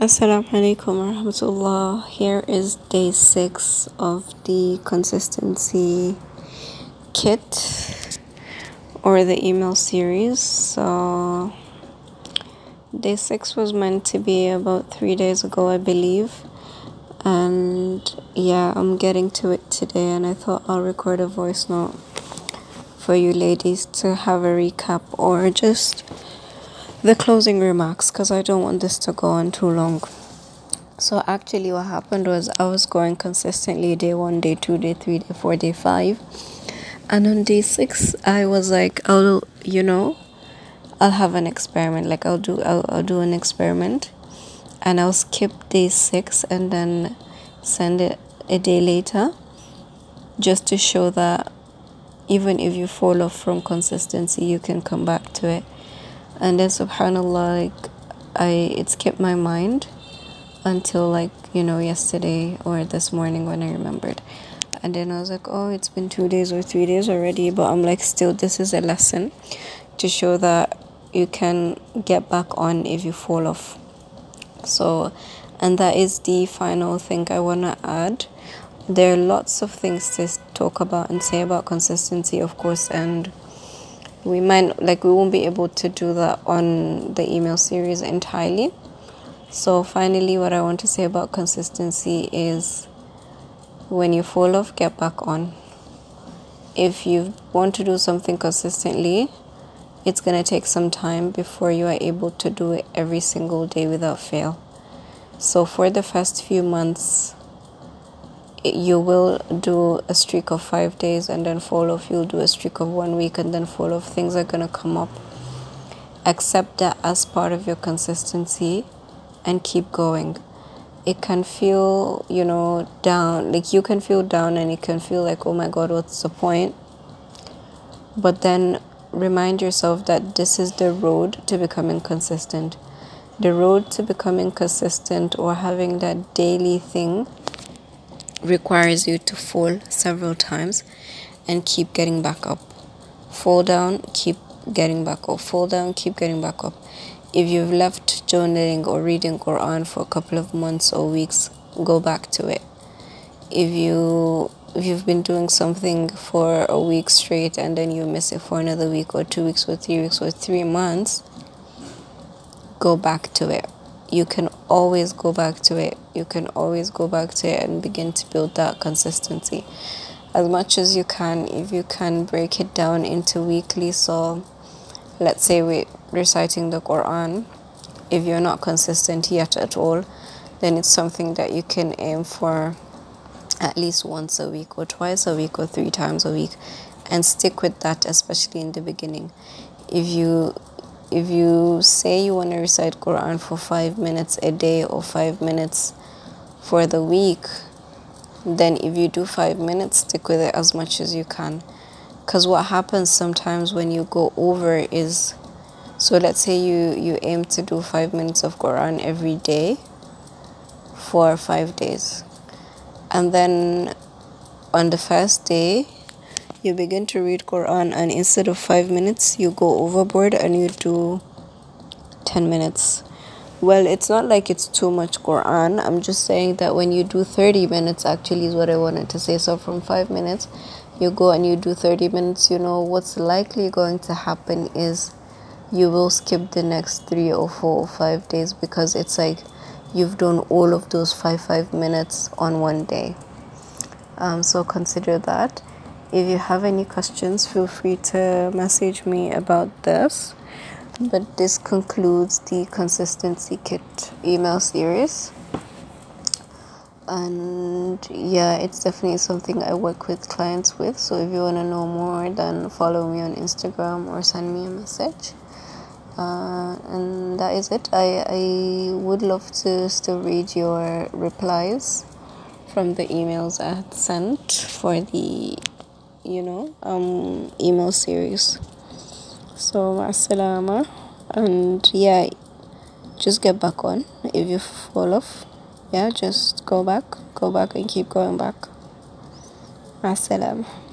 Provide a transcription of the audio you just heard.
Assalamu alaikum warahmatullah. Here is day six of the consistency kit or the email series. So, day six was meant to be about three days ago, I believe. And yeah, I'm getting to it today, and I thought I'll record a voice note for you ladies to have a recap or just the closing remarks because I don't want this to go on too long. So, actually, what happened was I was going consistently day one, day two, day three, day four, day five. And on day six, I was like, I'll, you know, I'll have an experiment. Like, I'll do, I'll, I'll do an experiment and I'll skip day six and then send it a day later just to show that even if you fall off from consistency, you can come back to it and then subhanallah like i it's kept my mind until like you know yesterday or this morning when i remembered. And then i was like oh it's been two days or three days already but i'm like still this is a lesson to show that you can get back on if you fall off. So and that is the final thing i want to add. There are lots of things to talk about and say about consistency of course and we might like we won't be able to do that on the email series entirely. So finally what i want to say about consistency is when you fall off get back on. If you want to do something consistently it's going to take some time before you are able to do it every single day without fail. So for the first few months you will do a streak of five days and then fall off. You'll do a streak of one week and then fall off. Things are going to come up. Accept that as part of your consistency and keep going. It can feel, you know, down. Like you can feel down and it can feel like, oh my God, what's the point? But then remind yourself that this is the road to becoming consistent. The road to becoming consistent or having that daily thing requires you to fall several times and keep getting back up. Fall down, keep getting back up. Fall down, keep getting back up. If you've left journaling or reading Quran for a couple of months or weeks, go back to it. If you if you've been doing something for a week straight and then you miss it for another week or two weeks or three weeks or three months, go back to it you can always go back to it. You can always go back to it and begin to build that consistency as much as you can. If you can break it down into weekly, so let's say we're reciting the Quran, if you're not consistent yet at all, then it's something that you can aim for at least once a week or twice a week or three times a week and stick with that especially in the beginning if you if you say you want to recite Quran for five minutes a day or five minutes for the week, then if you do five minutes, stick with it as much as you can. Because what happens sometimes when you go over is so let's say you, you aim to do five minutes of Quran every day for five days. And then on the first day, you begin to read Quran and instead of 5 minutes you go overboard and you do 10 minutes. Well it's not like it's too much Quran. I'm just saying that when you do 30 minutes actually is what I wanted to say. So from 5 minutes you go and you do 30 minutes you know what's likely going to happen is you will skip the next 3 or 4 or 5 days because it's like you've done all of those 5 5 minutes on one day. Um, so consider that if you have any questions, feel free to message me about this. But this concludes the consistency kit email series. And yeah, it's definitely something I work with clients with. So if you want to know more, then follow me on Instagram or send me a message. Uh, and that is it. I, I would love to still read your replies from the emails I had sent for the you know um email series. So assalamu and yeah just get back on. If you fall off yeah just go back go back and keep going back. Assalamu